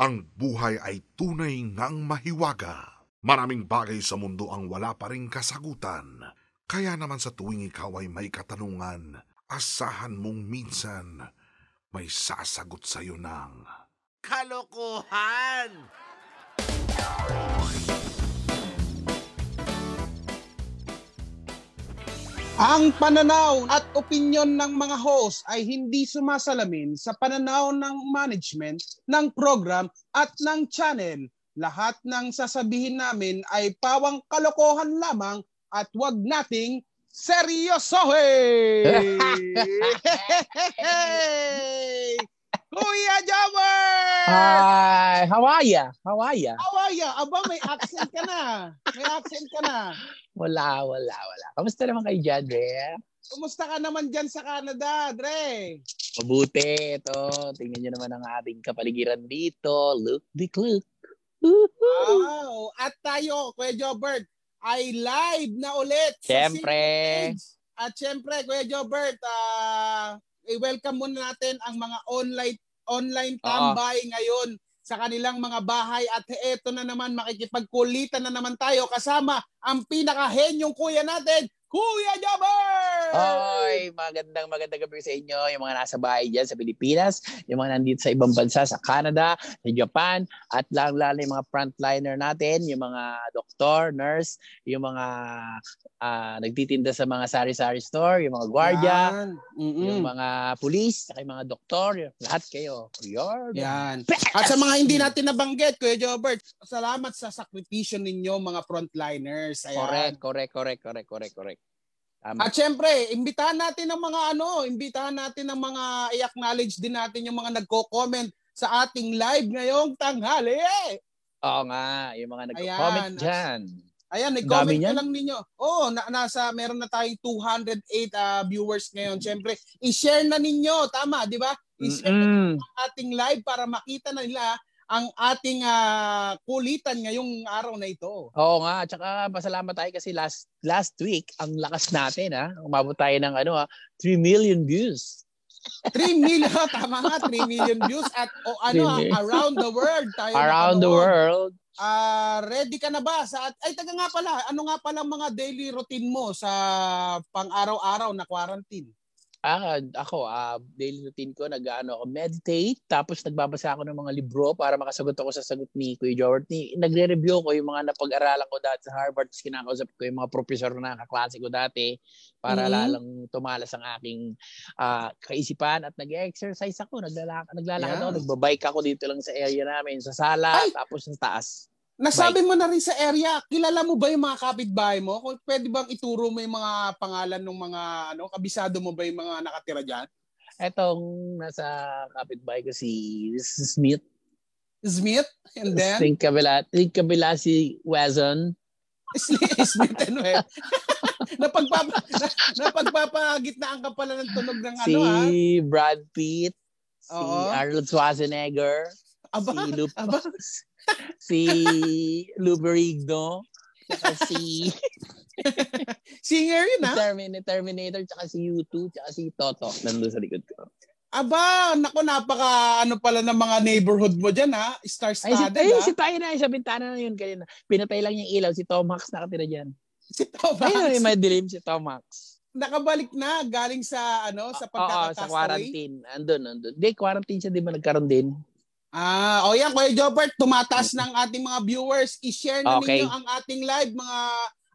Ang buhay ay tunay ngang mahiwaga. Maraming bagay sa mundo ang wala pa rin kasagutan. Kaya naman sa tuwing ikaw ay may katanungan, asahan mong minsan may sasagot sa'yo ng... Kalokohan! Ang pananaw at opinyon ng mga host ay hindi sumasalamin sa pananaw ng management ng program at ng channel. Lahat ng sasabihin namin ay pawang kalokohan lamang at wag nating seryosohin! Kuya Jobber! Hi! Hawaya! Hawaya! Hawaya! Aba, may accent ka na. May accent ka na. Wala, wala, wala. Kamusta naman kayo dyan, Dre? Kumusta ka naman dyan sa Canada, Dre? Mabuti. Ito, tingnan nyo naman ang ating kapaligiran dito. Look, dick, look. Wow! At tayo, Kuya Jobert, ay live na ulit. Siyempre. At syempre, Kuya Jobert, ah, i-welcome muna natin ang mga online online Oo. tambay ngayon sa kanilang mga bahay at eto na naman makikipagkulitan na naman tayo kasama ang pinakahenyong kuya natin, Kuya Jobert! Hoy, magandang magandang gabi sa inyo, yung mga nasa bahay dyan sa Pilipinas, yung mga nandito sa ibang bansa, sa Canada, sa Japan, at lang lalo yung mga frontliner natin, yung mga doktor, nurse, yung mga ah, nagtitinda sa mga sari-sari store, yung mga gwardiya, yung mga pulis, saka yung mga doktor, lahat kayo. You're the Yan. At sa mga hindi natin nabanggit, Kuya Jobert, salamat sa sakripisyo ninyo mga frontliners. Ayan. Correct, correct, correct, correct, correct, correct. Tama. At syempre, imbitahan natin ng mga ano, imbitahan natin ng mga i-acknowledge din natin yung mga nagko-comment sa ating live ngayong tanghali. Oo nga, yung mga Ayan. nag-comment dyan. Ayan, nag-comment na lang ninyo. Oo, na, nasa meron na tayong 208 ah, viewers ngayon. Syempre, i-share na ninyo, tama, 'di ba? I-share na Mm-mm. ang ating live para makita na nila ang ating ah, kulitan ngayong araw na ito. Oo nga, tsaka pasalamat tayo kasi last last week, ang lakas natin ha. Umabot tayo ng ano ha, 3 million views. 3 million, tama nga, 3 million views at o, ano, ah, around the world tayo Around the world. Ah, ready ka na ba sa at ay taga nga pala, ano nga pala mga daily routine mo sa pang-araw-araw na quarantine? Ah, ako, ah, daily routine ko, nag-ano ako, meditate, tapos nagbabasa ako ng mga libro para makasagot ako sa sagot ni Kuya Joward. Ni, nagre-review ko yung mga napag-aralan ko dati sa Harvard, tapos kinakausap ko yung mga professor na kaklase ko dati para Mhm. lalang tumalas ang aking ah, kaisipan at nag-exercise ako, naglalakad, naglalakad Yeah. ako, nagbabike ako dito lang sa area namin, sa sala, Ay! tapos sa taas. Nasabi mo na rin sa area, kilala mo ba yung mga kapitbahay mo? Kung pwede bang ituro mo yung mga pangalan ng mga ano, kabisado mo ba yung mga nakatira diyan? Etong nasa kapitbahay ko si Smith, Smith and then Think kabila, think kabila si Wazon. Smith and Webb. napagpapa na, napagpapagitnaan ka pala ng tunog ng si ano ha? Brad Pitt, si Oo. Arnold Schwarzenegger, Aba, si Lup, aba. si saka si Singer yun ha? Terminator, Terminator, saka si U2, saka si Toto, nandun sa likod ko. Aba, nako napaka ano pala ng mga neighborhood mo diyan ha? Star Ay, si, studded ay, ha? si tayo na, sa bintana na yun kanina. Pinatay lang yung ilaw, si Tom Hanks nakatira dyan. Si Tom Ayun, yung may dilim si Tom Hanks. Nakabalik na galing sa ano sa Oo, pagkakatastaway. sa quarantine. Andun, andun. Di, quarantine siya, di ba nagkaroon din? Ah, o yan, Kuya Jobert, tumataas ng ating mga viewers. I-share na Okay. ninyo ang ating live, mga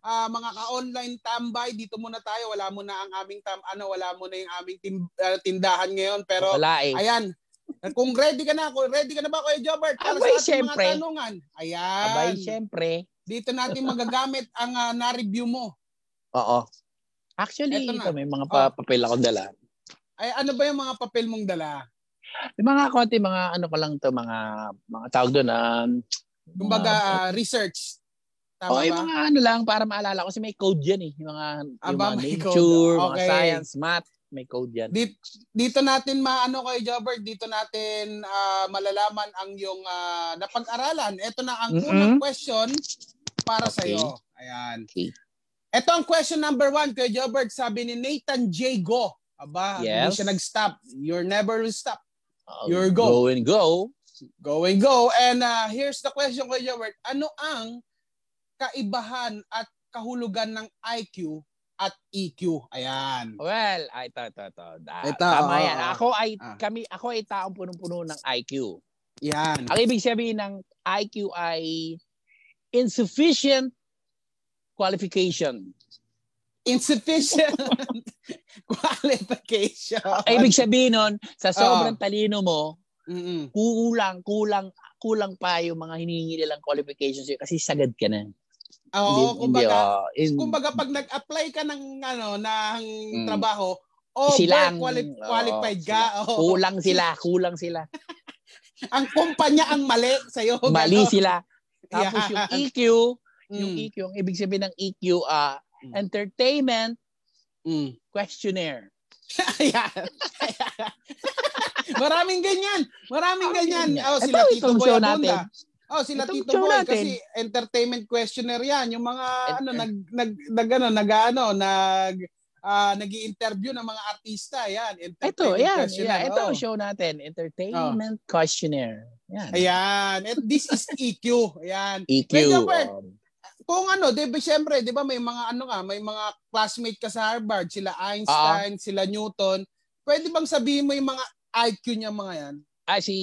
ah, mga ka-online tambay. Dito muna tayo. Wala muna ang aming tam ano, wala muna yung aming tim, ah, tindahan ngayon. Pero Wala eh. ayan, kung ready ka na, kung ready ka na ba Kuya Jobert para Abay, sa ating syempre. mga tanungan? Ayan. Abay, syempre. Dito natin magagamit ang ah, na-review mo. Oo. Actually, na. ito, may mga pa- papel akong dala. Ay ano ba yung mga papel mong dala? May mga konti, mga ano ko lang to mga mga tawag doon, um, Kumbaga ah, research. Tama Oo, ba? yung mga ano lang, para maalala ko. Kasi may code yan eh. Yung mga, yung Aba, mga nature, code. mga Okay. science, math, may code yan. Dito, dito natin maano kay Jobert, dito natin ah, malalaman ang yung ah, napag-aralan. Ito na ang Mm-mm. unang question para sa Okay. iyo. Ayan. Okay. Ito ang question number one kay Jobert. Sabi ni Nathan J. Go. Aba, hindi Yes. siya nag-stop. You're never will stop. Uh, Your go. Go and go. Going go. And uh, here's the question kay Jobert. Ano ang kaibahan at kahulugan ng IQ at EQ? Ayan. Well, ay, ito, ito, ito. Ah, Ito, tama oo, yan. Ako ay, Ah. kami, ako ay taong punong-puno ng IQ. Yan. Ang ibig sabihin ng IQ ay insufficient qualification. Insufficient qualification. Ang ibig sabihin nun, sa sobrang talino mo, Mm-mm. kulang, kulang, kulang pa yung mga hinihingi nilang qualifications kasi sagad ka na. Oo, hindi, kumbaga, oh, in- kumbaga pag nag-apply ka ng ano ng Mm. trabaho, oh, Sila ang- quali- qualified ka. Oo. kulang sila, kulang sila. Ang kumpanya ang mali sa iyo. Mali sila. Tapos Yeah. yung EQ, yung Mm. EQ, ang ibig sabihin ng EQ, ah Mm. entertainment Mm. questionnaire. Ayan. Maraming ganyan. Maraming ganyan. Oh, Ito, sila Tito itong Boy Abunda. natin. Oh, sila Itong Tito Boy natin. kasi entertainment questionnaire 'yan, yung mga Et- ano nag nag nag ano, nag ano, nag ah nag-i-interview ng mga artista 'yan. Ito, Entertainment yan. questionnaire. Yeah, ito oh. ang show natin. Entertainment questionnaire. Yan. Ayan. And this is EQ. Ayan. EQ. Medyo, Bert, um, Kung ano, 'di ba syempre, 'di ba may mga ano ka, may mga classmate ka sa Harvard, sila Einstein, sila Newton. Pwede bang sabihin mo yung mga IQ niya mga 'yan? ah, si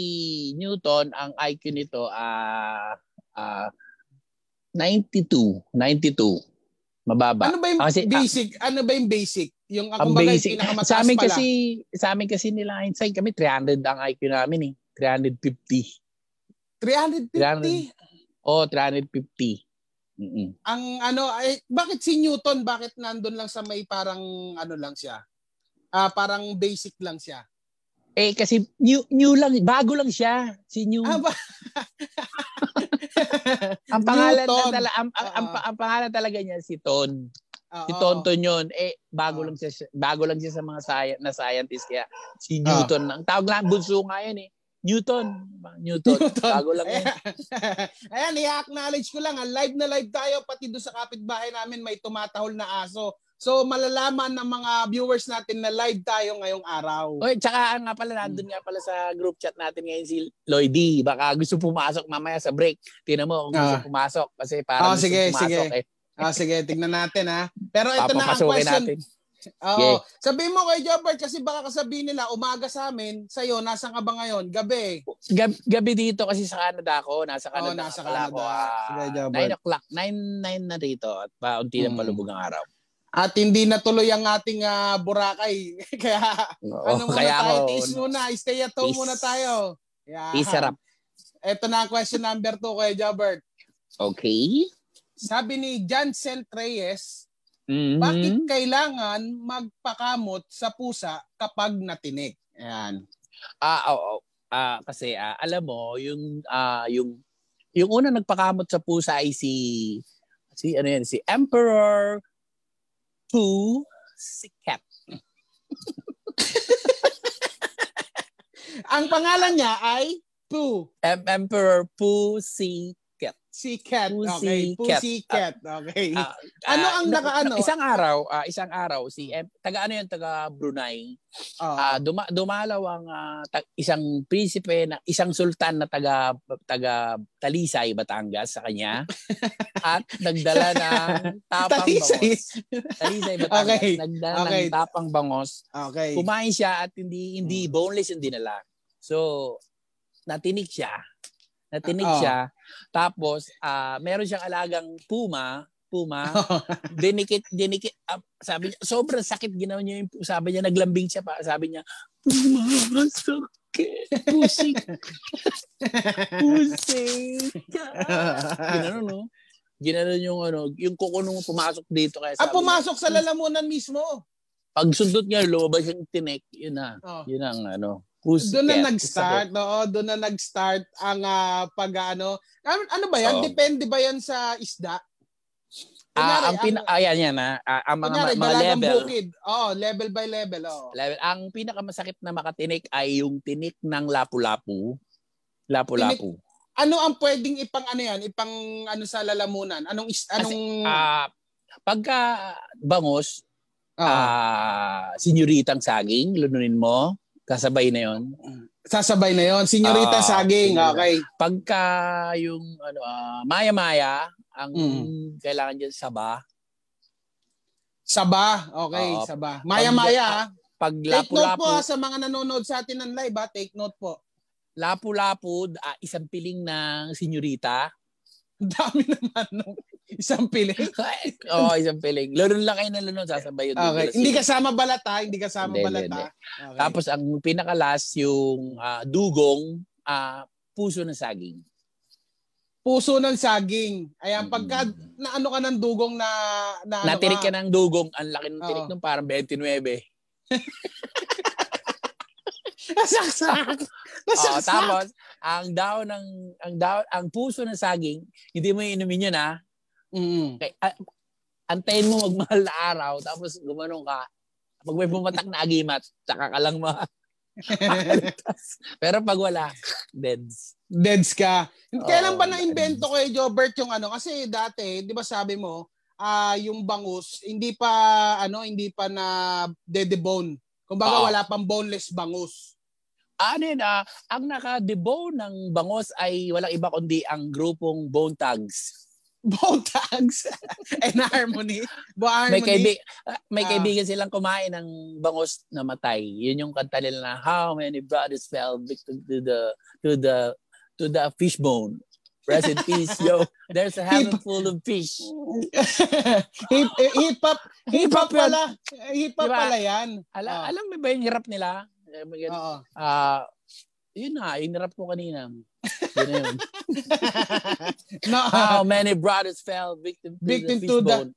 Newton, ang IQ nito, ah ah 92. 92. Mababa. Ano ba yung Ah, kasi- basic? ano ba yung basic? Yung ang kumbaga yung basic. pinakamataas Sa amin pala. kasi, sa amin kasi nila Einstein, kami 300 ang IQ namin eh. 350. 350. Oh, 350. Mm-mm. Ang ano, ay, bakit si Newton, bakit nandun lang sa may parang ano lang siya? Ah, parang basic lang siya. Eh kasi new new lang, bago lang siya. Si New. Ah, ba? ang pangalan Newton. na tala, ang, ang, ang, ang pangalan talaga niya si Ton. Si Oo. Tonton yun. Eh bago Oo. lang siya bago lang siya sa mga sci- na scientist kaya si. Newton. Ang tawag lang bunso nga yan eh. Newton. Newton. Newton. Bago lang yan. Ayan, i-acknowledge ko lang. ah, Live na live tayo, pati doon sa kapitbahay namin may tumatahol na aso. So malalaman ng mga viewers natin na live tayo ngayong araw. Oy, tsaka nga pala nandun nga pala sa group chat natin ngayon si Lloydie. Baka gusto pumasok mamaya sa break. Tingnan mo kung gusto Ah. pumasok kasi para Ah, gusto sige, pumasok sige. eh. Ah, sige, tignan natin ha. Pero ito na ang question. natin. Oo. Yeah. Sabihin mo kay Jobert kasi baka kasabihin nila umaga sa amin, sa'yo, nasan ka ba ngayon? Gabi. Gab- gabi dito kasi sa Canada ako. Nasa Canada nasa nga pala ako. Canada. ah, Sige, Jobert. 9 o'clock. 9, 9 na dito. At paunti ng Mm. palubog ang araw. At hindi natuloy ang ating ah, Boracay. Kaya Oo, ano muna kaya tayo, ako, tiis muna. Stay at home Tiis. muna tayo. Yeah. Tiis sarap. Ito na ang question number two kay Jobert. Okay. Sabi ni Jansen Reyes, Mhm. bakit kailangan magpakamot sa pusa kapag natinik? Ayan. Ah, oo. Ah, kasi ah, alam mo, yung ah, yung yung una nagpakamot sa pusa ay si si ano yan, si Emperor Pu Sikat. Ang pangalan niya ay Pooh. Em- Emperor Pu Sikat. Si Cat. Okay. Pussycat. Pussycat. Okay. Ah, Ano ah, ang na- nakaano? na- Isang araw, ah, isang araw si Em- taga ano yun, taga Brunei. Oo. Ah, duma, dumalaw ang ah, ta- isang prinsipe na isang sultan na taga taga Talisay, Batangas sa kanya at nagdala ng tapang Talisay. bangos. Talisay, Batangas. Okay. Nagdala Okay. ng tapang bangos. okay. Kumain siya at hindi hindi boneless yung dinala. So natinik siya. Natinik Oo. siya. Tapos ah, meron siyang alagang puma, puma dinikit, dinikit, ah, sabi niya, sobrang sakit ginawa niya yung, sabi niya, naglambing siya pa, sabi niya, masakit, pusi, pusi, Ginano, no? Ginano yung, ano, yung kuko nung pumasok dito, kaya ah, sabi pumasok sa lalamunan mismo. pag sundot niya, lumabas yung tinik, yun na, Oh. yun ang, ano, pusi. Doon na nag-start, oo, doon na nag-start ang ah, pag ano. Ano, ba yan? Oo. Depende ba yan sa isda? Ah, ang pina, ang, ayan yan, ah, ah, ang mga, kunyari, mga level, bukid. Oo, level by level, oo. level, ang pinakamasakit na makatinik ay yung tinik ng lapu-lapu. Lapu-lapu. Ano ang pwedeng ipang ano yan? Ipang ano sa lalamunan? Anong is, anong Ah, pagka bangos, ah, senyoritang saging, lununin mo, kasabay na yon. Sasabay na yon. Senyorita Ah, Saging. senyorita. Okay. Pagka yung ano ah, maya-maya, ang Mm. kailangan dyan saba. Saba. Okay, Oo. saba. Maya-maya. ah. Pag Take note po lapu-lapu, ah, sa mga nanonood sa atin ng live. ah. Take note po. lapu-lapu, ah, isang piling ng senyorita. Ang dami naman nung isang piling. Oo, isang piling. Lunod lang kayo ng lunod, sasabay yun. Okay. Hindi kasama balata. Hindi kasama Hindi, balata. hindi, Okay. Tapos ang pinaka-last, yung ah, dugong ah, puso ng saging. puso ng saging. Ayan, pagka Mm. na ano ka ng dugong na, na ano Natirik ka ng dugong, ang laki ng tirik Oo. nung parang 29. Nasaksak. Nasaksak. tapos ang daw ng ang daw ang puso ng saging, hindi mo inumin yun ha. Mm. Kay, ah, antayin mo magmahal na araw tapos gumanong ka. Pag may pumatak na agimat, tsaka ka lang ma. Pero pag wala, deads. Deads ka. Kailan Oo, ba na-invento kay Jobert yung ano? Kasi dati, di ba sabi mo, ah yung bangus, hindi pa, ano, hindi pa na dedebone. Kumbaga Oo. wala pang boneless bangus. Ano yun, ah, ang naka-debone ng bangos ay walang iba kundi ang grupong Bone Tags. Bone tags. And harmony. Bo May, harmony. kaibi- ah, may kaibigan silang kumain ng bangos na matay. Yun yung kanta nila na How many brothers fell victim to the to the to the fishbone. Rest in peace, yo. There's a heaven full of fish. hip, eh, hip hop. Hip hop pala. Hip hop Diba? pala yan. Ala, Ah. Alam mo ba yung hirap nila? May gan- Oo. Ah, yun na, yung hirap ko kanina. Yun na yun. no. How many brothers fell victim to Victim the to the- fishbone?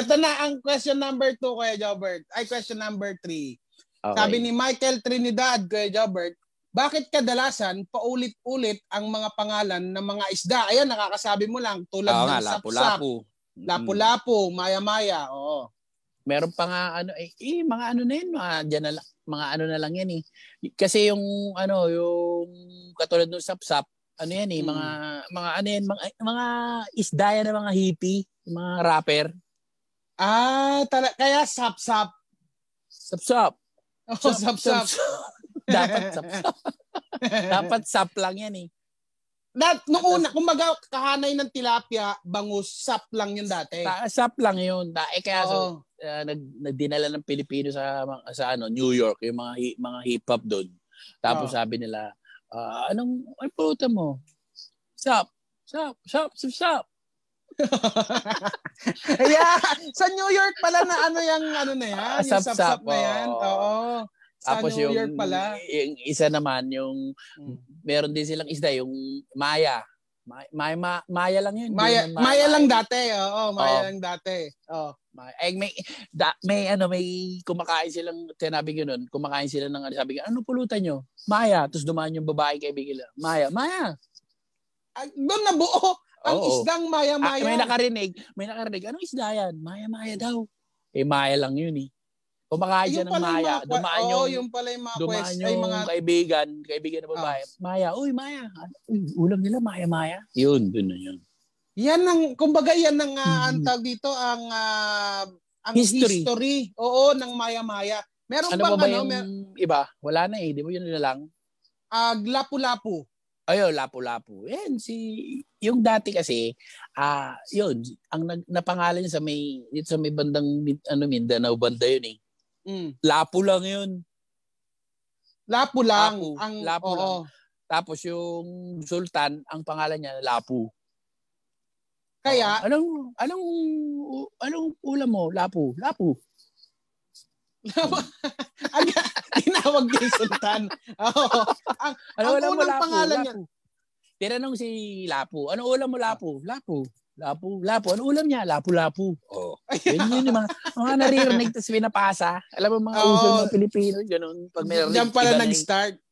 Ito na ang question number two, Kuya Jobert. Ay, question number three. Okay. Sabi ni Michael Trinidad, Kuya Jobert, bakit kadalasan paulit-ulit ang mga pangalan ng mga isda? Ayan, nakakasabi mo lang. Tulad Oo ng sapsap, lapu-lapu. Mm. lapu-lapu, maya-maya. Oo. Meron pa nga ano eh, eh mga ano na yun mga, dyan na, lang- mga ano na lang yan eh kasi yung ano yung katulad ng sapsap ano yan eh Mm. mga mga ano yan mga, mga isda yan ng mga hippie mga rapper Ah, tala- kaya sap-sap. sapsap Oh, sap-sap. dapat sapsap dapat sap lang yan eh That, nung una, kumbaga, kahanay ng tilapia, bangus, sap lang yun dati. Ta- sap lang yun Ta- eh kaya Oo. so, uh, nag, nagdinala ng Pilipino sa sa ano New York yung mga hi- mga hip hop doon tapos Oo. sabi nila ah, anong ay puta mo sap sap sap sap sap yeah, sa New York pala na ano yung ano na yan, Ah, yung sap-sap, sap-sap na yan. oo. Sa Tapos New yung, York pala. yung isa naman, yung Mm. meron din silang isda, yung Maya. Ma- Maya, ma- Maya lang yun. Maya, Yung Maya lang dati. Oo, Maya Oo. lang dati. Maya. Eh, may, da, may, ano, may kumakain silang, sinabi ko nun, kumakain sila ng, ano, sabi ko, ano pulutan nyo? Maya. Tapos dumaan yung babae kaibigan nila. Maya, Maya. Ay, doon na buo ang Oo. isdang Ah, maya-maya. may nakarinig, may nakarinig, anong isda yan? Maya, Maya daw. Eh, Maya lang yun eh. Kumakain siya Yung ng Maya. mga- Dumaan yung, yung pala yung mga dumaan quest, yung ay mga kaibigan, kaibigan na babae. Maya, uy, Maya. Uy, ulam nila, Maya, Maya. Yun, dun na yun. Yan ang kumbaga yan ang uh, ang tawag dito ang ah, ang History. history. Oo, ng maya-maya. Meron Ano bang ba ba ano, yung mer- iba? Wala na eh. Di ba yun na lang? ah, lapu-lapu. Ayo, lapu-lapu. Yan, si... Yung dati kasi, ah, yun, ang nag, napangalan niya sa may, dito sa may bandang, ano, Mindanao banda yun eh. Mm. Lapu lang yun. Lapu lang Lapu. ang Lapu oo. lang. Tapos yung Sultan, ang pangalan niya, Lapu. Kaya Oo. anong, anong, anong ulam mo? Lapu. Lapu. tinawag ni Sultan. Oo. Ang, Ano Ang ulam mo, unang Lapu? pangalan niya- Lapu. Tinanong si Lapu, ano ulam mo, Lapu? Lapu. Lapu, Lapu. Ano ulam niya? Lapu, Lapu. Oh. Yun yun yung mga, mga naririnig tapos pinapasa. Alam mo mga Oo. uso ng mga Pilipino, ganun. Pag may Diyan pala nag-start. yung-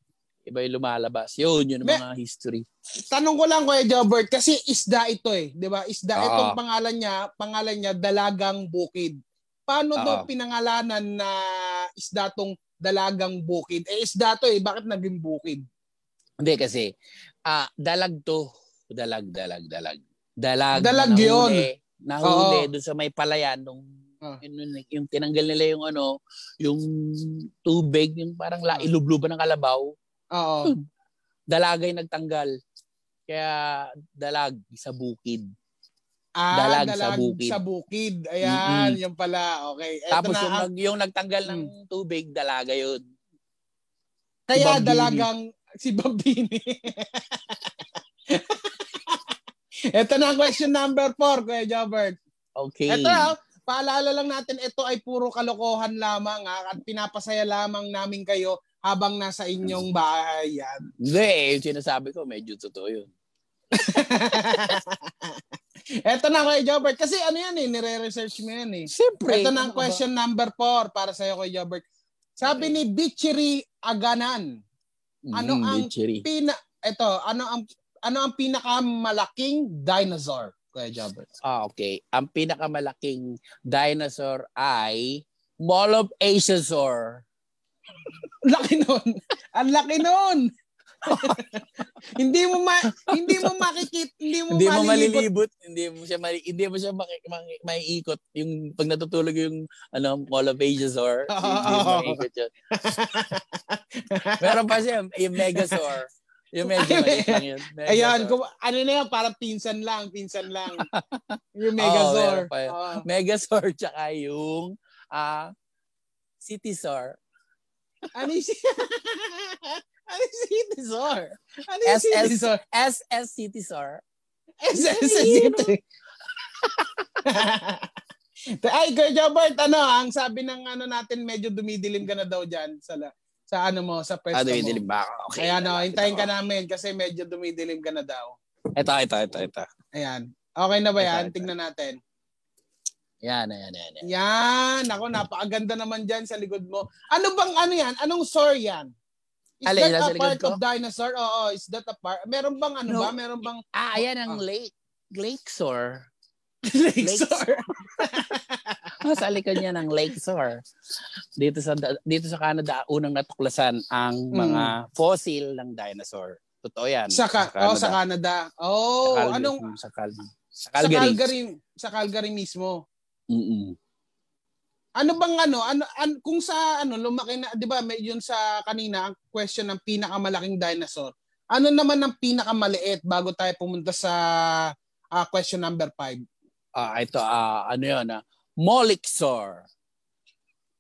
iba yung lumalabas. Yun, yun Me- mga history. Tanong ko lang Kuya Jobert kasi isda ito eh, 'di ba? Isda Oo. itong pangalan niya, pangalan niya Dalagang Bukid. Paano daw Oo. pinangalanan na isda tong Dalagang Bukid? Eh isda to eh, bakit naging bukid? Hindi kasi, ah dalag to. Dalag, dalag, dalag. Dalag. Dalag na yun. nahuli, Nahuli Oo. doon sa may palayan nung Ah. Yung, yung tinanggal nila yung ano, yung tubig, yung parang la, Ah. ilubluban ng kalabaw, Oo. dalagay nagtanggal. Kaya dalag sa bukid. Ah, Dalag dalag, sa bukid. Sa bukid. Ayan, yung pala. Okay. Eto Tapos na, yung, ang- nag, yung nagtanggal ng tubig, dalaga yun. kaya Bambini. dalagang si Bambini. Ito na ang question number four, Kuya Jobert. Okay. Ito, ah, paalala lang natin, ito ay puro kalokohan lamang ha, at pinapasaya lamang namin kayo habang nasa inyong bahay yan. Hindi, eh, yung sinasabi ko, medyo totoo yun. Ito na, Kuya Jobert. Kasi ano yan eh, nire-research mo yan eh. Siyempre. Ito na ang question number four para sa'yo, Kuya Jobert. Sabi ni Bichiri Aganan, ano Mm, ang Bichiri. pina ito, ano ang ano ang pinakamalaking dinosaur, Kuya Jobert? Ah, okay. Ang pinakamalaking dinosaur ay Molophasaur. Laki nun. Ang laki nun. hindi mo ma hindi mo makikit, hindi mo, Hindi mo malilibot. malilibot, hindi mo siya mali, hindi mo siya maki, maki, maiikot yung pag natutulog yung ano Molophasaur. Oo, hindi mo oo. maiikot yun. Meron pa siya yung Megasaur. Yung medyo maliit lang yun. Ayan, kung, ano na yan, parang pinsan lang, pinsan lang. Yung Megazord. pa yun. Oo. Megasaur tsaka yung ah Citysaur. ano yung ano yung Citisaur? Ano yung SS Citisaur? SS. SSST. Ay, Kuya Jobert, ano, ang sabi ng ano natin, medyo dumidilim ka na daw dyan sa, la- sa ano mo, sa pwesto Ah, mo. dumidilim ba ako? Okay. Ayan, no, hintayin ka namin kasi medyo dumidilim ka na daw. Ito, ito, ito, ito. Ayan. Okay na ba Ito, yan? ito. Tingnan natin. Yan, yan, yan. yan. Yan. Ako, napakaganda naman dyan sa likod mo. Ano bang ano yan? Anong sor yan? Is Alin, that a part ko? of dinosaur? Oo, is that a part? Meron bang ano No. ba? Meron bang Ah, ayan ang Ah. lake. Lakesaur. Lakesor? sa likod niya ng Lakesaur. Dito sa dito sa Canada, unang natuklasan ang mga fossil ng dinosaur. Totoo yan. sa, ka- oh, sa Canada. Oh, Sa Calgary. anong Sa Calgary. Sa sa Calgary. Calgary, sa Calgary mismo. Mm-mm. Ano bang ano, ano an, kung sa ano lumaki na 'di ba may yun sa kanina ang question ng pinakamalaking dinosaur. Ano naman ang pinakamaliit bago tayo pumunta sa ah, question number 5? Ah, ito ah ano 'yon ah. Molixor.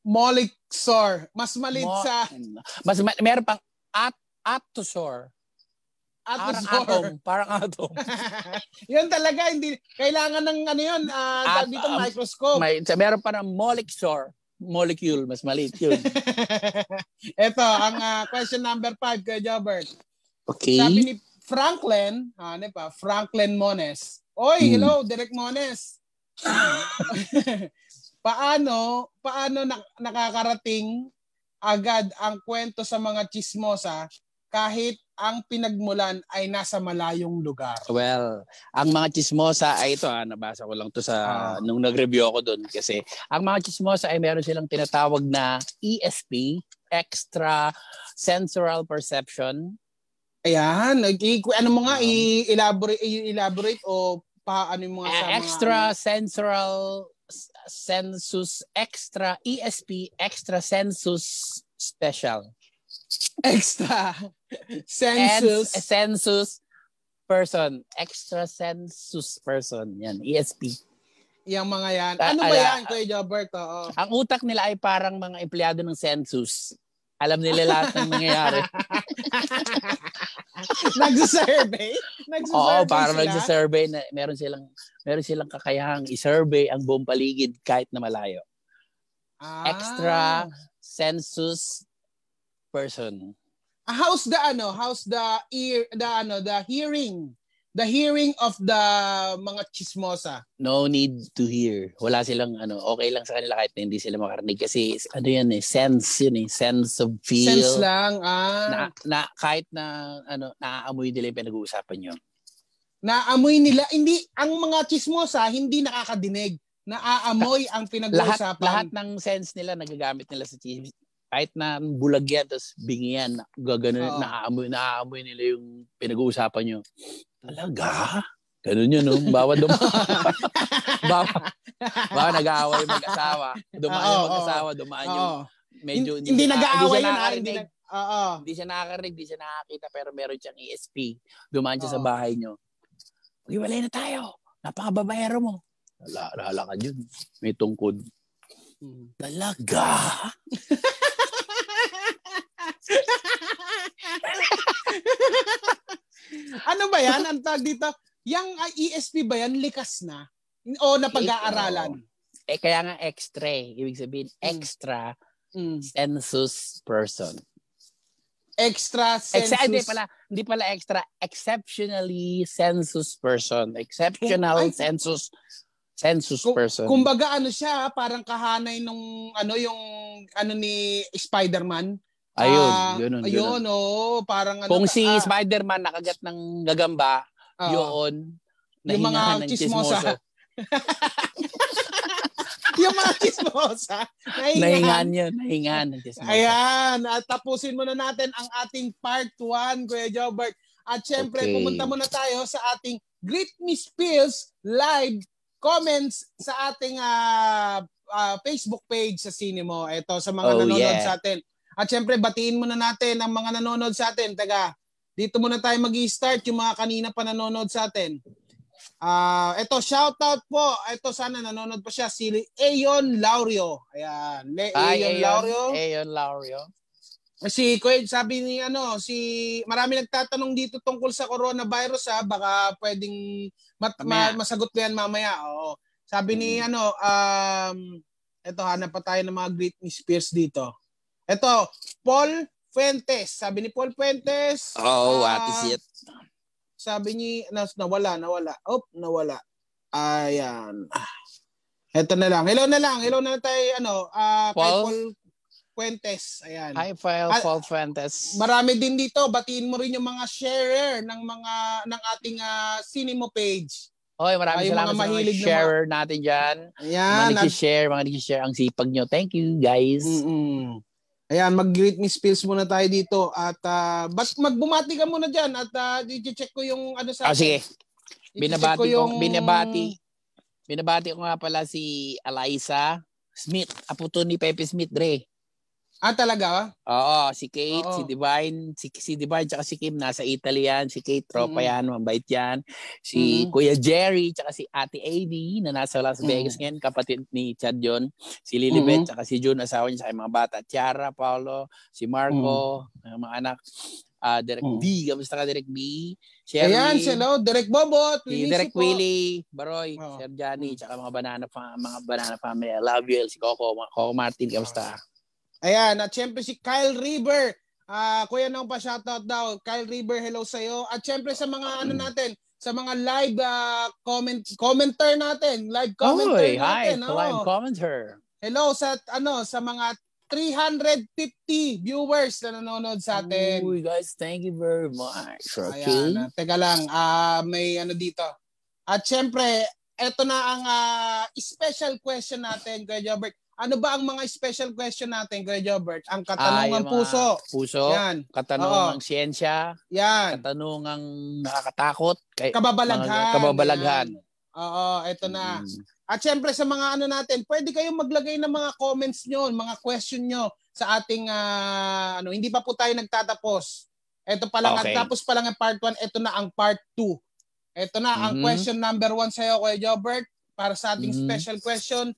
Molixor. Mas maliit Mo- sa Mas ma- meron pang at Atosaur. Parang Atosaur. atom, parang atom. yun talaga hindi kailangan ng ano yun ah, At- dito um, microscope. May sa- meron pa ng Molixor. Molecule, mas maliit 'yun. Ito ang ah, question number 5 kay Jobert. Okay. Sabi ni Franklin, ano pa, Franklin Mones. Oy, Hmm. hello, Direk Mones. paano, paano nak- nakakarating agad ang kwento sa mga chismosa kahit ang pinagmulan ay nasa malayong lugar? Well, ang mga chismosa ay ito ah, nabasa ko lang to sa Ah. nung nag-review ako doon kasi ang mga chismosa ay meron silang tinatawag na ESP, extra sensory perception. Ayan, ano mo nga Um, i-elaborate i-elaborate o paano yung mga sa Uh, mga extra sensory sensus extra ESP extra sensus special. Extra and sensus sensus person. Extra sensus person. Yan ESP yung mga yan. Ah, Ano ba yan, Kuya Jobert? Oo. ang utak nila ay parang mga empleyado ng census alam nila lahat ng nangyayari Nagsusurvey? Oo, Nagsusurvey para sila? nagsa-survey na meron silang meron silang kakayahang i-survey ang buong paligid kahit na malayo. Ah. Extra census person. Ah, How's the ano? How's the ear the ano, the hearing? The hearing of the mga chismosa. No need to hear. Wala silang ano, okay lang sa kanila kahit na hindi sila makarinig kasi ano yan eh, sense yun eh, sense of feel. Sense lang. Ah. Na, na kahit na ano, naaamoy nila yung pinag-uusapan nyo. Naamoy nila. Hindi, ang mga chismosa, hindi nakakadinig. Naaamoy ang Lahat, pinag-uusapan. lahat ng sense nila nagagamit nila sa chismis. Kahit na bulag yan, tapos bingi yan, gagano, Oo. naaamoy, naaamoy nila yung pinag-uusapan nyo. Talaga? Ganun yun, no? Bawat dum bawat, Baka nag-aaway mag-asawa. Dumaan yung mag-asawa, dumaan yung Oo. medyo Hindi, hindi nag-aaway yun, ah. Hindi nag... Oo. Hindi siya nakakarinig, hindi siya nakakita, pero meron siyang ESP. Dumaan siya sa bahay nyo. Iwalay na tayo. Napakababayero mo. Lala, lalakad yun. May tungkod. Mm. Talaga? ano ba yan? Ang tag dito, yung ah, ESP ba yan? Likas na? O napag-aaralan? Eh, kaya nga extra eh. Ibig sabihin, Mm. extra Mm. census person. Extra census. Exa- hindi pala, hindi pala extra, exceptionally census person. Exceptional ay- census census Kung- person. Kumbaga ano siya, parang kahanay nung ano yung ano ni Spider-Man. Ayun, yun, yun. Ayun, oo, parang ano. Kung si ah, Spider-Man nakagat ng gagamba, oo. yun, Yung mga ng chismosa. chismoso. yung mga chismosa. Nahingahan Nahingahan. yun, nahingahan ng chismoso. Ayan, at tapusin muna natin ang ating part 1, Kuya Jobert. At syempre, Okay. pumunta muna tayo sa ating Greet Me Spills live comments sa ating ah, ah, Facebook page sa Cinemo. Ito, sa mga Oh, nanonood yeah. sa atin. At syempre, batiin muna natin ang mga nanonood sa atin. Taga, dito muna tayo mag start yung mga kanina pa nanonood sa atin. Ah, ito shoutout po. Ito sana nanonood pa siya si Ayon Laurio. Ayan, Le Ay, Ayon Ayon, Laurio. Ayon Laurio. Si Kuya, sabi ni ano, si marami nagtatanong dito tungkol sa coronavirus ha, baka pwedeng mat, ma- masagot ko yan mamaya. Oo. Sabi ni Mm. ano, um eto hanap pa tayo ng mga Britney Spears dito. Eto, Paul Fuentes. Sabi ni Paul Fuentes. Oh, ah, what is it? Sabi ni na, nawala, nawala. Oh, nawala. Ayan. Eto na lang. Hello na lang. Hello na lang tayo ano, ah kay Paul? Paul Fuentes. Ayan. High file Ah, Paul Fuentes. Marami din dito. Batiin mo rin yung mga sharer ng mga ng ating uh, Cinemo page. Oy, maraming Ay, salamat mga sa mga mahilig na sharer natin dyan. Mga Ayan. At, nag-share, mga nag-share. Ang sipag nyo. Thank you, guys. mm Ayan, mag-greet me spills muna tayo dito at uh, bas magbumati ka muna diyan at uh, i-check ko yung ano sa Ah, sige. Binabati ko, binabati. Binabati ko nga pala si Eliza Smith. Apo to ni Pepe Smith, Dre. Ah, talaga? Oo, si Kate, Oo. si Divine, si, si Divine tsaka si Kim nasa Italy yan. Si Kate, tropa Mm. yan, mabait yan. Si Mm. Kuya Jerry, tsaka si Ate AV na nasa Las Mm. Vegas ngayon, kapatid ni Chad John. Si Lilibet, Mm. tsaka si June, asawa niya, sa mga bata. Tiara, Paolo, si Marco, ang mga anak. Ah, Derek Mm. B, kamusta ka Derek B? Sherry, Ayan, hello, Direk Bobot, si po. Willie, Baroy, Oo. Sir Johnny, tsaka mga banana fa- mga banana family. I love you, si Coco, mga Coco Martin, kamusta? Ayan, at syempre si Kyle River. Ah, kuya nang pa shoutout daw. Kyle River, hello sa iyo. At syempre sa mga ano natin, sa mga live ah, comment commenter natin, live commenter Oy, hi, natin. live oh. commenter. Hello sa ano sa mga 350 viewers na nanonood sa atin. Uy, guys, thank you very much. Okay. Ayan, ah, teka lang, ah may ano dito. At syempre, eto na ang ah, special question natin, Kuya Jobert. Ano ba ang mga special question natin, Kuya Jobert? Ang Ah, katanungan yung mga puso. Puso, Yan, katanungang siyensya, yan. katanungang nakakatakot, kay, Kababalaghan. mga kababalaghan. Yan. Oo, eto na. Mm. At syempre sa mga ano natin, pwede kayong maglagay ng mga comments nyo, mga question nyo sa ating ah, ano, hindi pa po tayo nagtatapos. Ito pa lang, Okay. tapos pa lang ang part 1, ito na ang part 2. Ito na ang Mhm. question number 1 sa iyo, Kuya Jobert, para sa ating Mhm. special question.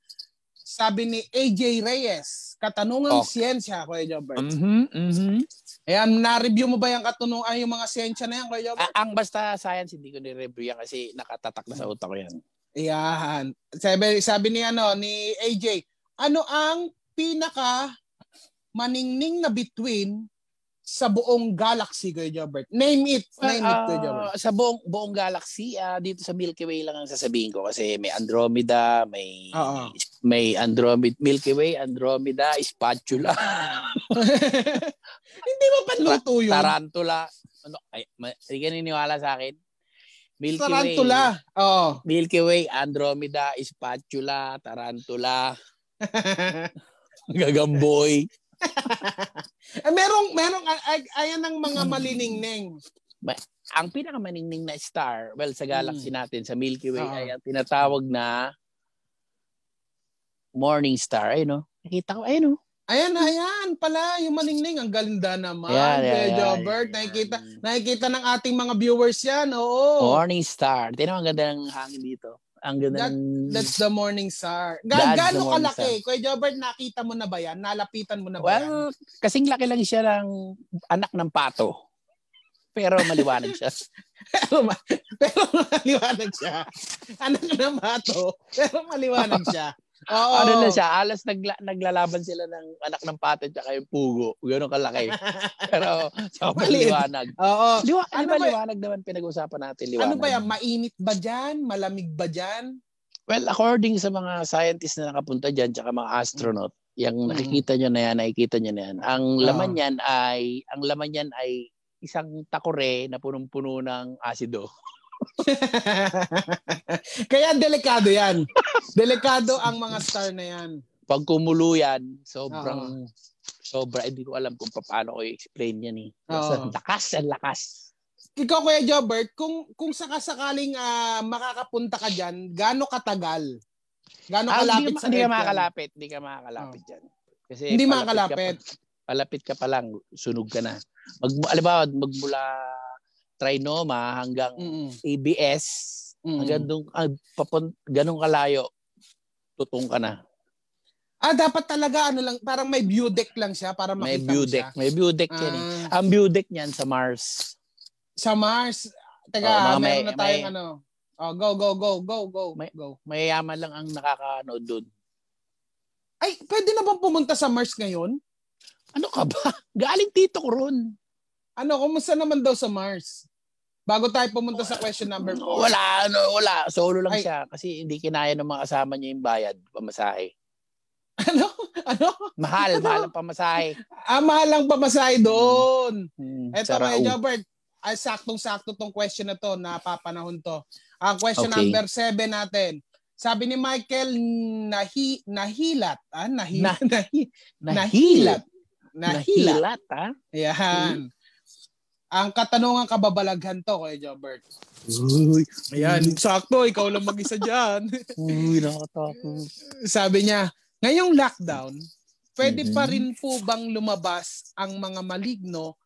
Sabi ni AJ Reyes, katanungang Okay. siyensya, Kuya Jobert. Mhm, mhm. Ayan, na-review mo ba yung katanungan, yung mga siyensya na yan, Kuya Jobert? Ah, ang basta science, hindi ko ni-review yan kasi nakatatak na sa utak ko yan. Ayan. Sabi, sabi ni ano ni AJ, ano ang pinaka maningning na between sa buong galaxy, Kuya Jobert? Name it. Name it, Kuya Jobert. Ah, sa buong buong galaxy, ah, dito sa Milky Way lang ang sasabihin ko kasi may Andromeda, may Oo. May Andromeda, Milky Way, Andromeda, Spatula, Hindi mo panluto yun. Tarantula. Ano, ay, hindi ka niniwala sa akin? Milky Tarantula. Way, Milky Way, Andromeda, Spatula, Tarantula, Gagamboy. Eh, merong, merong, ay, ay- ayan ang mga Hmm. maliningning. Ang pinakamaningning na star, well, sa galaxy natin, sa Milky Way, Oo. ay ang tinatawag na Morning Star. Ayun, no? Nakita ko, ayun, no? Ayan, ayan pala, yung maningning. Ang galinda naman. Ayan, Kuya ayan, Jobert, ayan. nakikita, nakikita ng ating mga viewers yan. Oo. Morning Star. Tingnan mo, ang ganda ng hangin dito. Ang ganda That- ng... That's the morning star. Ga- That's gaano kalaki? Kuya Jobert, nakita mo na ba yan? Nalapitan mo na ba yan? Well, kasing laki lang siya ng anak ng pato. Pero maliwanag siya. pero, ma- pero maliwanag siya. Anak na mato, pero maliwanag siya. Oo. Ano na siya, alas nagla- naglalaban sila ng anak ng pato at yung pugo. Gano'ng kalaki. Pero sobrang liwanag. Oo. Liwa, ano, Ano ba liwanag naman pinag-usapan natin? Liwanag. Ano ba yan? Mainit ba dyan? Malamig ba dyan? Well, according sa mga scientists na nakapunta dyan, tsaka mga astronaut, yung Mm. nakikita nyo na yan, nakikita nyo na yan. Ang laman yan ay, ang laman yan ay isang takore na punong-puno ng asido. Kaya delikado yan. Delikado ang mga star na yan. Pag kumulo yan, sobrang, sobra, hindi ko alam kung paano ko i-explain yan eh. Basta Oo. lakas, ang lakas. Ikaw, Kuya Jobert, kung, kung sakasakaling ah, makakapunta ka dyan, gaano katagal? Gaano Ah, kalapit hindi, ka- sa hindi ka makakalapit, hindi ka makakalapit dyan. Kasi Hindi makakalapit. Ka pa, palapit ka pa lang, sunog ka na. Mag, alimbawa, magmula trinoma hanggang. ABS, Mm-mm. hanggang doon, ah, papun, ganun kalayo, tutong ka na. Ah, dapat talaga ano lang, parang may view deck lang siya para May makita view mo siya. deck. May view deck yan eh. Ah, Ang view deck niyan sa Mars. sa Mars. Teka, Oh, mga meron may- na tayong may- ano. Oh, go, go, go, go, go, May- go. Mayayaman lang ang nakakanood doon. Ay, pwede na bang pumunta sa Mars ngayon? Ano ka ba? Galing tito ko ron. Ano, kumusta naman daw sa Mars? Bago tayo pumunta sa question number 4. Wala, ano, wala. Solo lang Ay. siya kasi hindi kinaya ng mga kasama niya yung bayad, pamasahe. Ano? Ano? Mahal, Ano? mahal ang pamasahe. Ah, mahal ang pamasahe doon. Hmm, Eto, sarao. Kuya Jobert, ay saktong-sakto tong question na to, napapanahon to. Ang question Okay. number 7 natin. Sabi ni Michael, nahi, nahilat. Ah, nahilat. nahi, nahilat. Nahilat. Nahilat, ha? Ayan. Ang katanungan kababalaghan to, Kuya Jobert. Uy, Ayan, sakto, ikaw lang mag-isa dyan. uy, nakakatakot. Sabi niya, ngayong lockdown, pwede Mhm. pa rin po bang lumabas ang mga maligno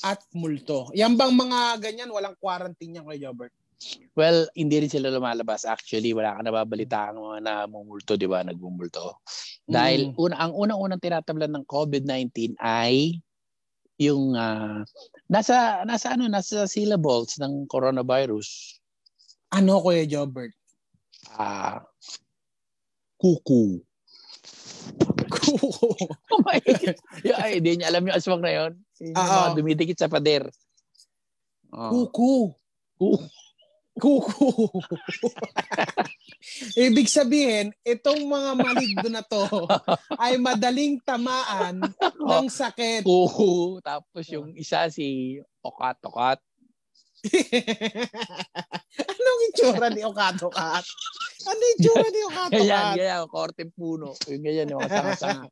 at multo? Yan bang mga ganyan, walang quarantine yan, Kuya Jobert? Well, hindi rin sila lumalabas. Actually, wala ka nababalita ang mga namumulto, di ba? Nagmumulto. Dahil Mm. una, ang unang-unang tinatablan ng COVID-19 ay yung ah, nasa nasa ano nasa syllables ng coronavirus Ano, Kuya Jobert? ah kuku oh my God. Yeah, ay, hindi niya alam yung aswang na yun. Yung Oo. mga dumidikit sa pader. Oh. Kuku. Kuku. Kuku. Ibig sabihin, itong mga maligno na to ay madaling tamaan ng sakit. Kuku. Tapos yung isa si Okat-Okat. Anong itsura ni Okato Kat? Ano itsura ni Okato Ganyan, Kat? ganyan. Korteng puno. Yung ganyan, yung sanga-sanga.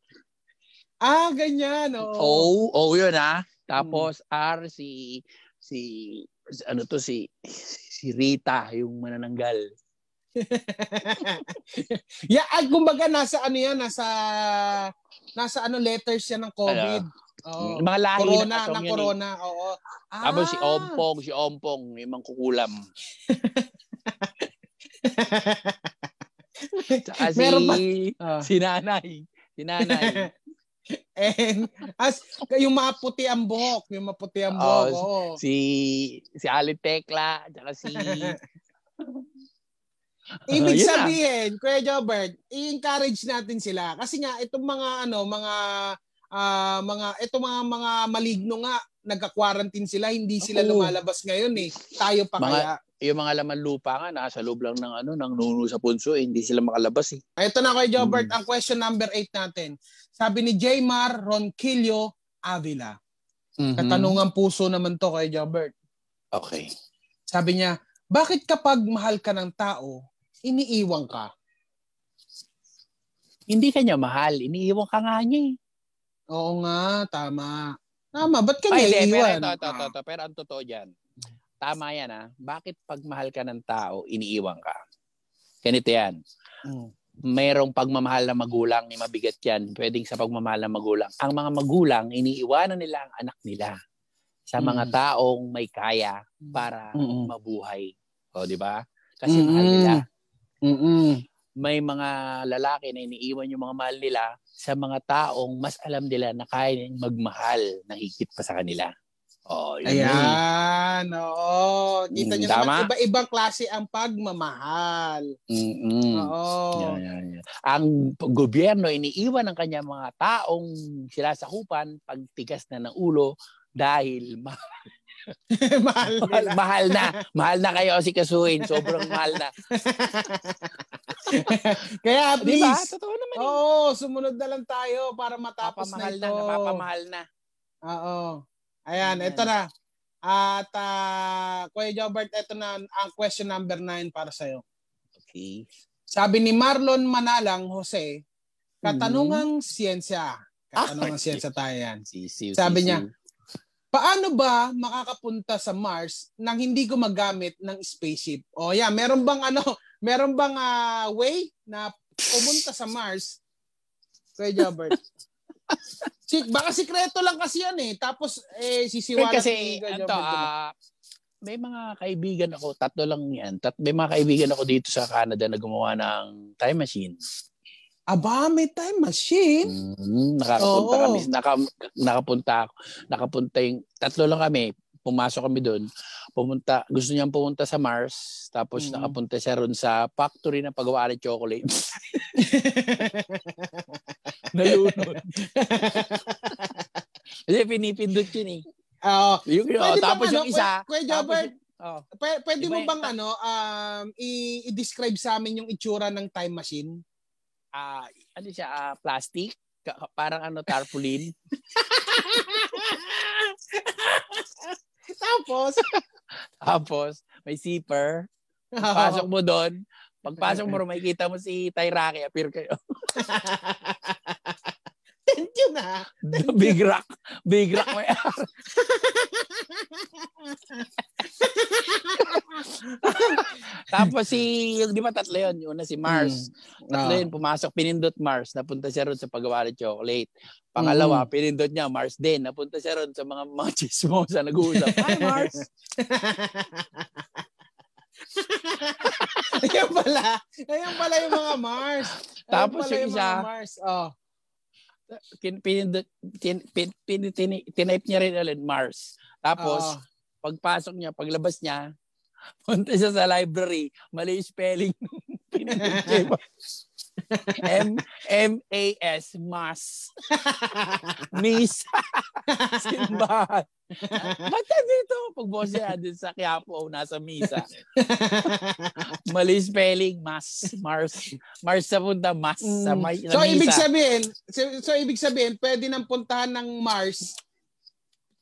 Ah, ganyan. Oo. O, O yun ha. Tapos R si si si- ano to si si Rita yung manananggal. yeah, ay, kumbaga nasa ano yan, nasa nasa ano letters yan ng COVID. Oo. Yung mga lahi ng Corona, ng yun. eh. corona. Oo. Tapos si Ah. Ompong, si Ompong, yung mangkukulam. Tsaka si, Meron ba? Ah. si Nanay. Si Nanay. And as yung maputi ang buhok, yung maputi ang buhok. Oo. si si Ali Tekla, tsaka si Ibig na. sabihin, Kuya Jobert, i-encourage natin sila kasi nga itong mga ano, mga ah, mga itong mga mga maligno nga nagka-quarantine sila, hindi sila Oo. lumalabas ngayon eh. Tayo pa Mga- kaya. yung mga laman lupa nga nasa loob lang ng ano ng nuno sa punso eh, hindi sila makalabas eh. Ito na Kuya Jobert, Hmm. ang question number 8 natin. Sabi ni Jaymar Ronquillo Avila. Mhm. Katanungan puso naman to Kuya Jobert. Okay. Sabi niya, bakit kapag mahal ka ng tao, iniiwan ka? Hindi kanya mahal, iniiwan ka nga niya eh. Oo nga, tama. Tama, ba't ka niya hindi, pero iiwan? ito, ito, ito, ito, pero ang totoo dyan. Tama yan ah. Bakit pag mahal ka ng tao, iniiwan ka? Ganito yan. Mm. mayroong pagmamahal ng magulang ni mabigat yan. Pwedeng sa pagmamahal ng magulang. Ang mga magulang, iniiwanan nila ang anak nila sa mga Mm. taong may kaya para Mm-mm. mabuhay. O, di ba? Kasi Mm-mm. mahal nila. Mm-mm. May mga lalaki na iniiwan yung mga mahal nila sa mga taong mas alam nila na kaya magmahal ng higit pa sa kanila. Oh, yun yun. Ayan, oo. Kita Mm, nyo tama? naman, iba-ibang klase ang pagmamahal. Mm-mm. Oo. Yan, yan, yan. Ang gobyerno iniiwan ng kanya mga taong sinasakupan pag tigas na ng ulo dahil ma- mahal mahal, nila. mahal na. Mahal na kayo si kasuhin. Sobrang mahal na. Kaya please, Totoo naman. eh. oo, sumunod na lang tayo para matapos na na, ito. napapamahal na. Oo. Ayan, Ayan. ito na. At uh, Kuya Jobert, ito na ang question number 9 para sa'yo. Okay. Sabi ni Marlon Manalang Jose, katanungang Mm-hmm. siyensya. Katanungang Ah, siyensya tayo yan. Sabi niya, Paano ba makakapunta sa Mars nang hindi gumagamit ng spaceship? O yeah, meron bang ano, meron bang ah, way na pumunta sa Mars? Kuya Jobert. si, baka sikreto lang kasi yan eh. Tapos eh sisiwalat kasi, ano, Jobert. diba? ah, may mga kaibigan ako, tatlo lang yan. Tat, may mga kaibigan ako dito sa Canada na gumawa ng time machine. Aba, may time machine. Mm, nakakapunta Oo. kami, naka, nakapunta ako. Nakapunta yung, tatlo lang kami, pumasok kami doon. Pumunta, gusto niyang pumunta sa Mars, tapos Mm. nakapunta siya ron sa factory ng paggawa ng chocolate. Nalunod. Kasi pinipindot yun eh. Oo. Yung, oh, tapos ano, yung isa, Kuya, Jobert, oh, pwede, pwede mo bang ano, um, i-describe sa amin yung itsura ng time machine? Ah, ano siya, ah, plastic, Ka- parang ano, tarpaulin. Tapos, tapos, may zipper. Pasok mo doon. Pagpasok mo makikita mo si Tyraki, appear kayo. Thank you na. Big rock. Big rock may Tapos si, yung di ba tatlo yun, yung una si Mars. Tatlo Ah. yun, pumasok, pinindot Mars, napunta siya ron sa paggawa ng chocolate. Pangalawa, Mm. pinindot niya Mars din, napunta siya ron sa mga mga chismosa, nag-uusap. Hi Mars! Ayan pala. Ayan pala yung mga Mars. Ayan Tapos yung isa, Mars. Oh. kin, pinindot, tin, pin, pin, tin, tinype niya rin ulit Mars. Tapos, Oo. pagpasok niya, paglabas niya, punta siya sa library, mali yung spelling. Yung M M A S Mas Miss Simbahan. Ba't ka dito? Pag boss niya dun sa Quiapo, nasa Misa. Mali spelling, Mas, Mars. Mars sa punta, Mas sa, Mm. may, sa so Misa. ibig sabihin, so, so ibig sabihin, pwede nang puntahan ng Mars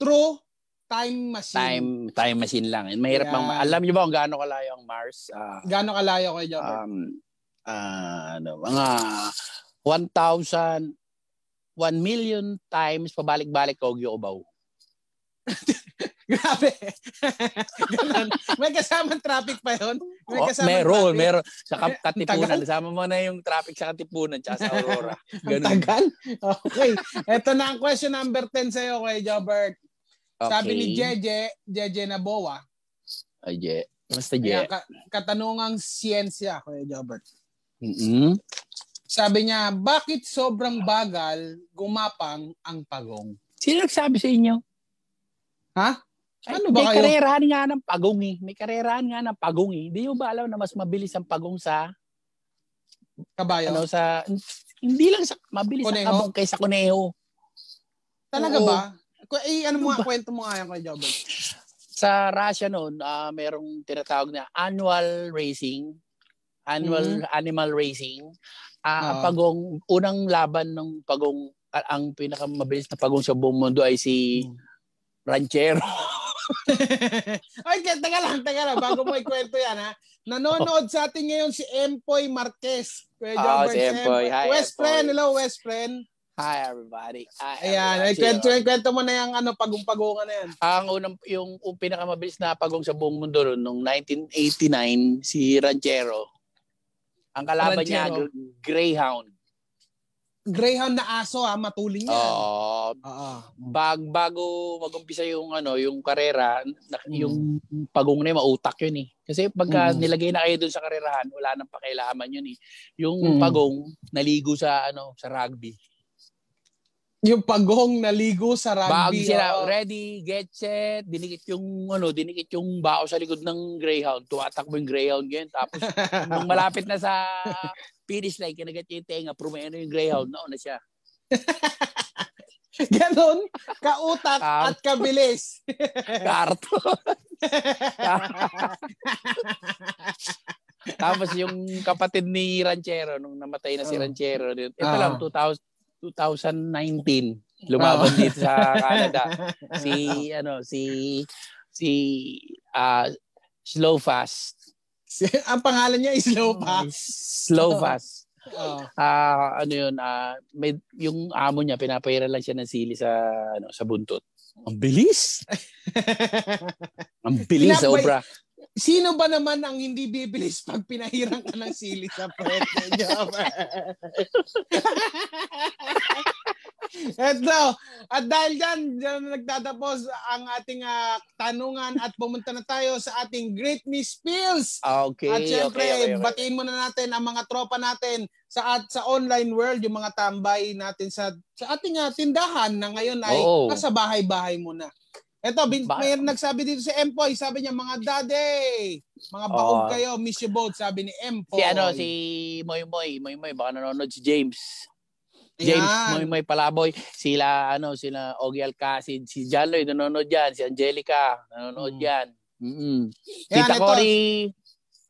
through time machine. time time machine lang. Mahirap Yan. bang alam niyo ba kung gaano kalayo ang Mars? Ah, Gaano kalayo kay Jobber? um ah, ano, mga 1,000 1 million times pabalik-balik Kogyo Obaw. Grabe. Ganun. May kasamang traffic pa yun? May Oh, kasamang meron, traffic? meron. Sa Katipunan. Sama mo na yung traffic sa Katipunan tsaka sa Aurora. Ganun. tagal? Okay. Ito na ang question number 10 sa'yo, kay Jobert. Sabi ni Jeje, Jeje Naboa, Ay, Je. Basta Ayan, Je. ka- katanungang siyensya, Kuya Jobert. Mm-mm. Sabi niya, bakit sobrang bagal gumapang ang pagong? Sino nagsabi sa inyo? Ha? Ay, Ano ba may kayo? karerahan nga ng pagong eh. May karerahan nga ng pagong eh. Hindi ba alam na mas mabilis ang pagong sa Kabayo? ano sa hindi lang sa mabilis Kuneho? ang abong kaysa kuneho. Talaga Oo. ba? Eh, ano mo Ano kwento mo nga yan, Kuya Jobert. Sa Russia noon, ah, merong tinatawag na annual racing, annual animal racing. Ah, ang Oo. pagong unang laban ng pagong ah, ang pinakamabilis na pagong sa buong mundo ay si Hmm. Ranchero. Ay, teka lang, teka lang, bago mo ikwento yan, ha? Nanonood sa atin ngayon si Empoy Marquez. Kuya Ah, Jobert, si Empoy. Hi, West Empoy. friend, hello, West friend. Hi everybody. Hi, Ayan, everybody. kwento, kwento mo na yung ano, pagong-pagungan na yan. Ang unang yung, yung pinakamabilis na pagong sa buong mundo noon nung 1989 si Ranchero. Ang kalaban niya, Ranchero. Gr- Greyhound. Greyhound na aso ha, matulin yan. Oo. Oo. bag bago mag-umpisa yung ano, yung karera, Mm. yung pagong na yun, mautak yun eh. Kasi pagka Mm. nilagay na kayo dun sa karerahan, wala nang pakialaman yun eh. Yung Mm. pagong naligo sa ano, sa rugby. Yung pagong naligo sa rugby. sila, oo. ready, get set, dinikit yung ano, dinikit yung bao sa likod ng Greyhound. Tumatakbo yung Greyhound yun. Tapos nung malapit na sa finish line, kinagat niya yung tenga, prumeno yung Greyhound, nauna siya. Ganon, kautak at kabilis. Karton. Tapos yung kapatid ni Ranchero, nung namatay na si Oh. Ranchero, ito Ah. lang, 2000, 2019, lumaban Ah. dito sa Canada. Si, ano, si, si, ah, Slow Fast. Ang pangalan niya is Lopa. Slow Fast. Oo. Ah, ano yun, ah, may, yung amo niya, pinapahira lang siya ng sili sa, ano, sa buntot. Ang bilis! Ang bilis, Pinapay- sobra. Sino ba naman ang hindi bibilis pag pinahirang ka ng sili sa puwet niyo? Eto, at dahil dyan, dyan nagtatapos ang ating ah, tanungan at pumunta na tayo sa ating Great Miss Pills. Okay, at syempre, okay, okay, okay. batiin muna natin ang mga tropa natin sa at sa online world, yung mga tambay natin sa sa ating ah, tindahan na ngayon ay Oo. nasa bahay-bahay muna. Eto, bin, may nagsabi dito si Empoy, sabi niya, mga daddy, mga bahog Oo. kayo, miss you both, sabi ni Empoy. Si ano, si Moy Moy, Moy Moy, baka nanonood si James. James Ayan. Moy Moy Palaboy, sila ano, sila Ogie Alcacid, si John Lloyd nanonood yan, si Angelica nanonood Mm. yan. Mm-mm. Ayan, Tita ito. Cory,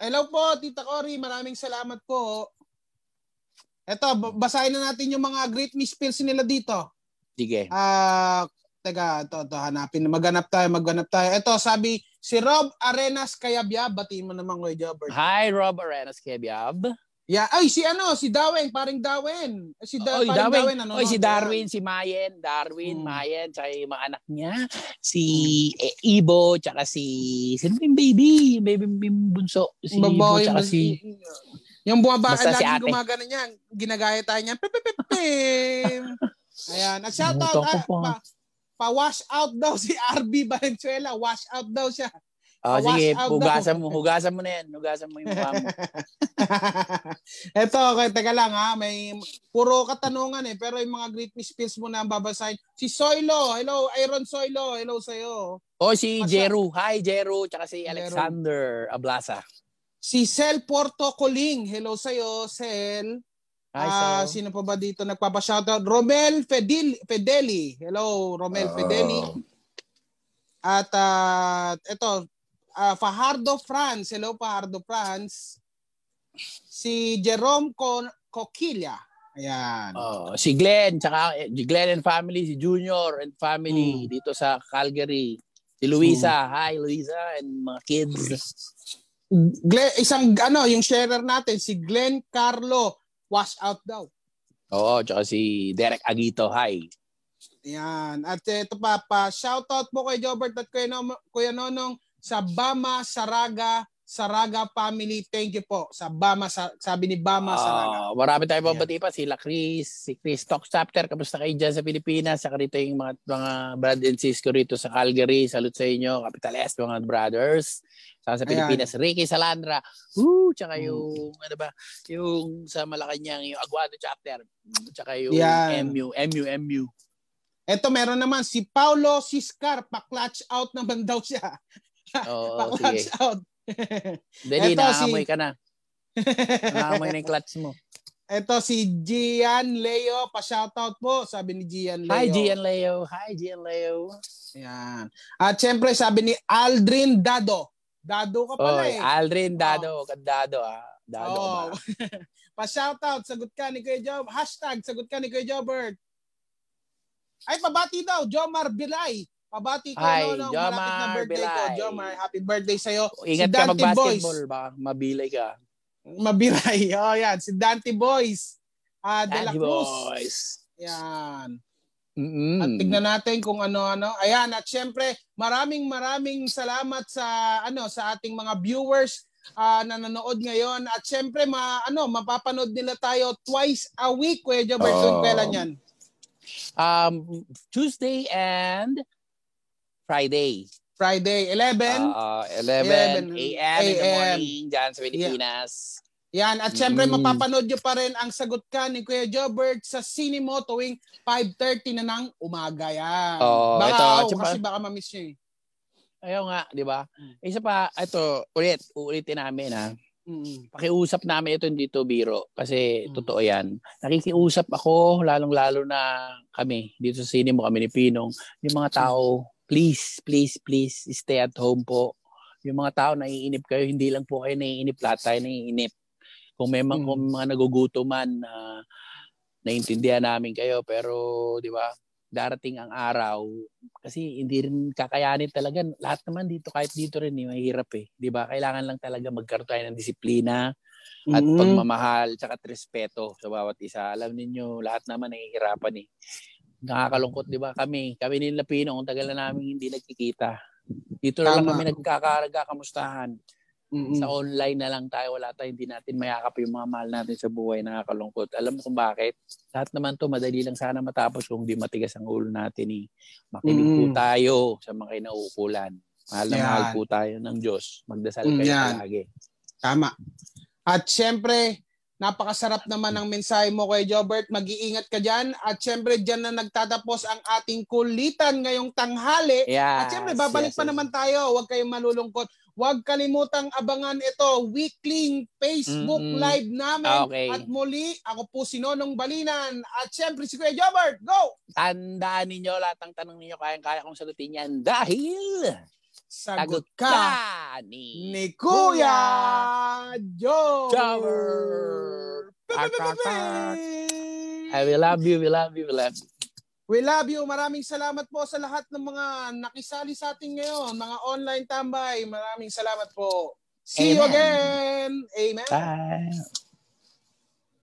Hello po, Tita Cory, maraming salamat po. Eto, basahin na natin yung mga great miss pills nila dito. sige. Ah, teka, ito, ito, hanapin. Maghanap tayo, maghanap tayo. Ito, sabi, si Rob Arenas Kayabya, batiin mo naman, Kuya Jobber. Hi, Rob Arenas Kebiab. Yeah, ay, si ano, si Dawen, paring Dawen. Si da- Oy, paring Darwin. nanonood. Oy, si Ayan. Darwin, si Mayen, Darwin, Mm. Mayen, tsaka yung mga anak niya, si eh, Ibo, tsaka si, sino yung baby? Baby yung bunso. Si Ibo, Babae, tsaka si, Yung bumaba, Basta si laging ate. gumagana niya, ginagaya tayo niya. Pip, pip, pip, pip. Ayan, at shout out, ah, pa-wash out daw si RB Valenzuela. Wash out daw siya. oh, wash sige, hugasan mo, hugasan mo na yan, hugasan mo yung mukha mo. Eto, okay, teka lang ha. May puro katanungan eh. Pero yung mga great miss pills mo na ang babasahin. Si Soilo. Hello, Aaron Soilo. Hello sa'yo. O si Asa? Jeru. Hi, Jeru. Tsaka si Jeru. Alexander Ablasa. Si Sel Porto Coling. Hello sa'yo, Sel. Hi, Ah, so. sino pa ba dito nagpapa-shoutout? Romel Fedil, Fedeli. Hello, Romel Ah. Fedeli. At ah, ito, ah, Fajardo France. Hello, Fajardo France. Si Jerome Co- Coquilla. Ayan. Oh, si Glenn, tsaka eh, Glenn and family, si Junior and family Mm. dito sa Calgary. Si Luisa. Hi, Luisa and mga kids. Glenn, isang ano, yung sharer natin, si Glenn Carlo. Wash out daw. Oo, tsaka si Derek Agito. Hi. Ayan. At ito pa, pa shoutout po kay Jobert at Kuya, Nom- Kuya Nonong sa Bama Saraga Saraga family. Thank you po. Sa Bama, sa, sabi ni Bama Saraga. Ah, marami tayong babati pa. Sila Chris, si Chris Talk Chapter. Kamusta kayo dyan sa Pilipinas? Saka rito yung mga, mga brad and sis ko rito sa Calgary. Salute sa inyo. Capital S, mga brothers. Saka sa Ayan. Pilipinas, Ricky Salandra. Woo! Tsaka Mm. yung, ano ba, yung sa Malacanang, yung Aguado Chapter. Tsaka yung Yan. MU, MU, MU. Ito meron naman si Paulo Siscar. Pa-clutch out naman daw siya. Oo, Pa-clutch sige. out. Dali, Eto, si- nakaamoy ka na. Nakaamoy na yung clutch mo. Ito si Gian Leo. Pa-shoutout po. Sabi ni Gian Leo. Hi, Gian Leo. Hi, Gian Leo. Yan. At syempre sabi ni Aldrin Dado. Dado ka pala eh. Oy, Aldrin Dado. Kandado ah. Dado Oh. Pa-shoutout, sagot ka ni Kuya Job. Hashtag, sagot ka ni Kuya Jobert. Ay, pabati daw, Jomar Bilay. Pabati ko Hi, no, no, malapit na Jomar birthday ko. Bilay. Jomar, happy birthday sa'yo. Ingat si ka Dante mag-basketball. Boys. Baka mabilay ka. Mabiray. Oh, yan. Si Dante Boys. Ah, De La Cruz. Boys. Yan. Mm-mm. At tignan natin kung ano-ano. Ayan, at syempre, maraming maraming salamat sa ano sa ating mga viewers ah, na nanonood ngayon. At syempre, ma, ano, mapapanood nila tayo twice a week, Kuya Jobert. Oh. Kailan yan? Um, Tuesday and Friday. Friday, 11. Uh, 11 a.m. in 11 the morning dyan sa Pilipinas. Yan. At syempre, Mm. mapapanood nyo pa rin ang sagot ka ni Kuya Jobert sa Cinemo tuwing 5.30 na ng umaga. Yan. Oo, baka, ito, tsaka- kasi baka mamiss nyo eh. Ayaw nga, di ba? Mm. Isa pa, ito, ulit, uulitin namin ha. Mm. Pakiusap namin ito dito, Biro. Kasi Mm. totoo yan. Nakikiusap ako, lalong-lalo na kami, dito sa sine mo kami ni Pinong. Yung mga tao, please, please, please, stay at home po. Yung mga tao, naiinip kayo, hindi lang po kayo naiinip, lahat tayo naiinip. Kung may mga, Mm. kung mga nagugutuman, na naiintindihan namin kayo, pero, di ba, darating ang araw, kasi hindi rin kakayanin talaga. Lahat naman dito, kahit dito rin, eh, mahirap eh. Di ba? Kailangan lang talaga magkaroon tayo ng disiplina at Mm. pagmamahal tsaka at respeto sa bawat isa. Alam ninyo, lahat naman nahihirapan eh. Nakakalungkot, di ba? Kami, kami ni Lapino, kung tagal na namin hindi nagkikita. Dito na lang kami nagkakaraga, kamustahan. Mm-mm. Sa online na lang tayo, wala tayo, hindi natin mayakap yung mga mahal natin sa buhay, nakakalungkot. Alam mo kung bakit? Lahat naman to madali lang sana matapos kung di matigas ang ulo natin eh. Makinig po Mm. tayo sa mga kinauukulan. Mahal na Yan. mahal po tayo ng Diyos. Magdasal Mm, kayo yan. palagi. Tama. At syempre, napakasarap naman ng mensahe mo kay Jobert. Mag-iingat ka dyan. At syempre, dyan na nagtatapos ang ating kulitan ngayong tanghali. Yes, At syempre, babalik yes, pa yes. naman tayo. Huwag kayong malulungkot. Huwag kalimutang abangan ito, weekly Facebook Mm-mm. Live namin. Okay. At muli, ako po si Nonong Balinan. At syempre, si Kuya Jobert. Go! Tandaan ninyo lahat ng tanong ninyo, kayang-kaya kong sagutin yan dahil Sagot ka ka ni, ni Kuya tak. I will love you, we love you, we love you. We love you. Maraming salamat po sa lahat ng mga nakisali sa atin ngayon, mga online tambay. Maraming salamat po. See you Amen. again. Amen. Bye.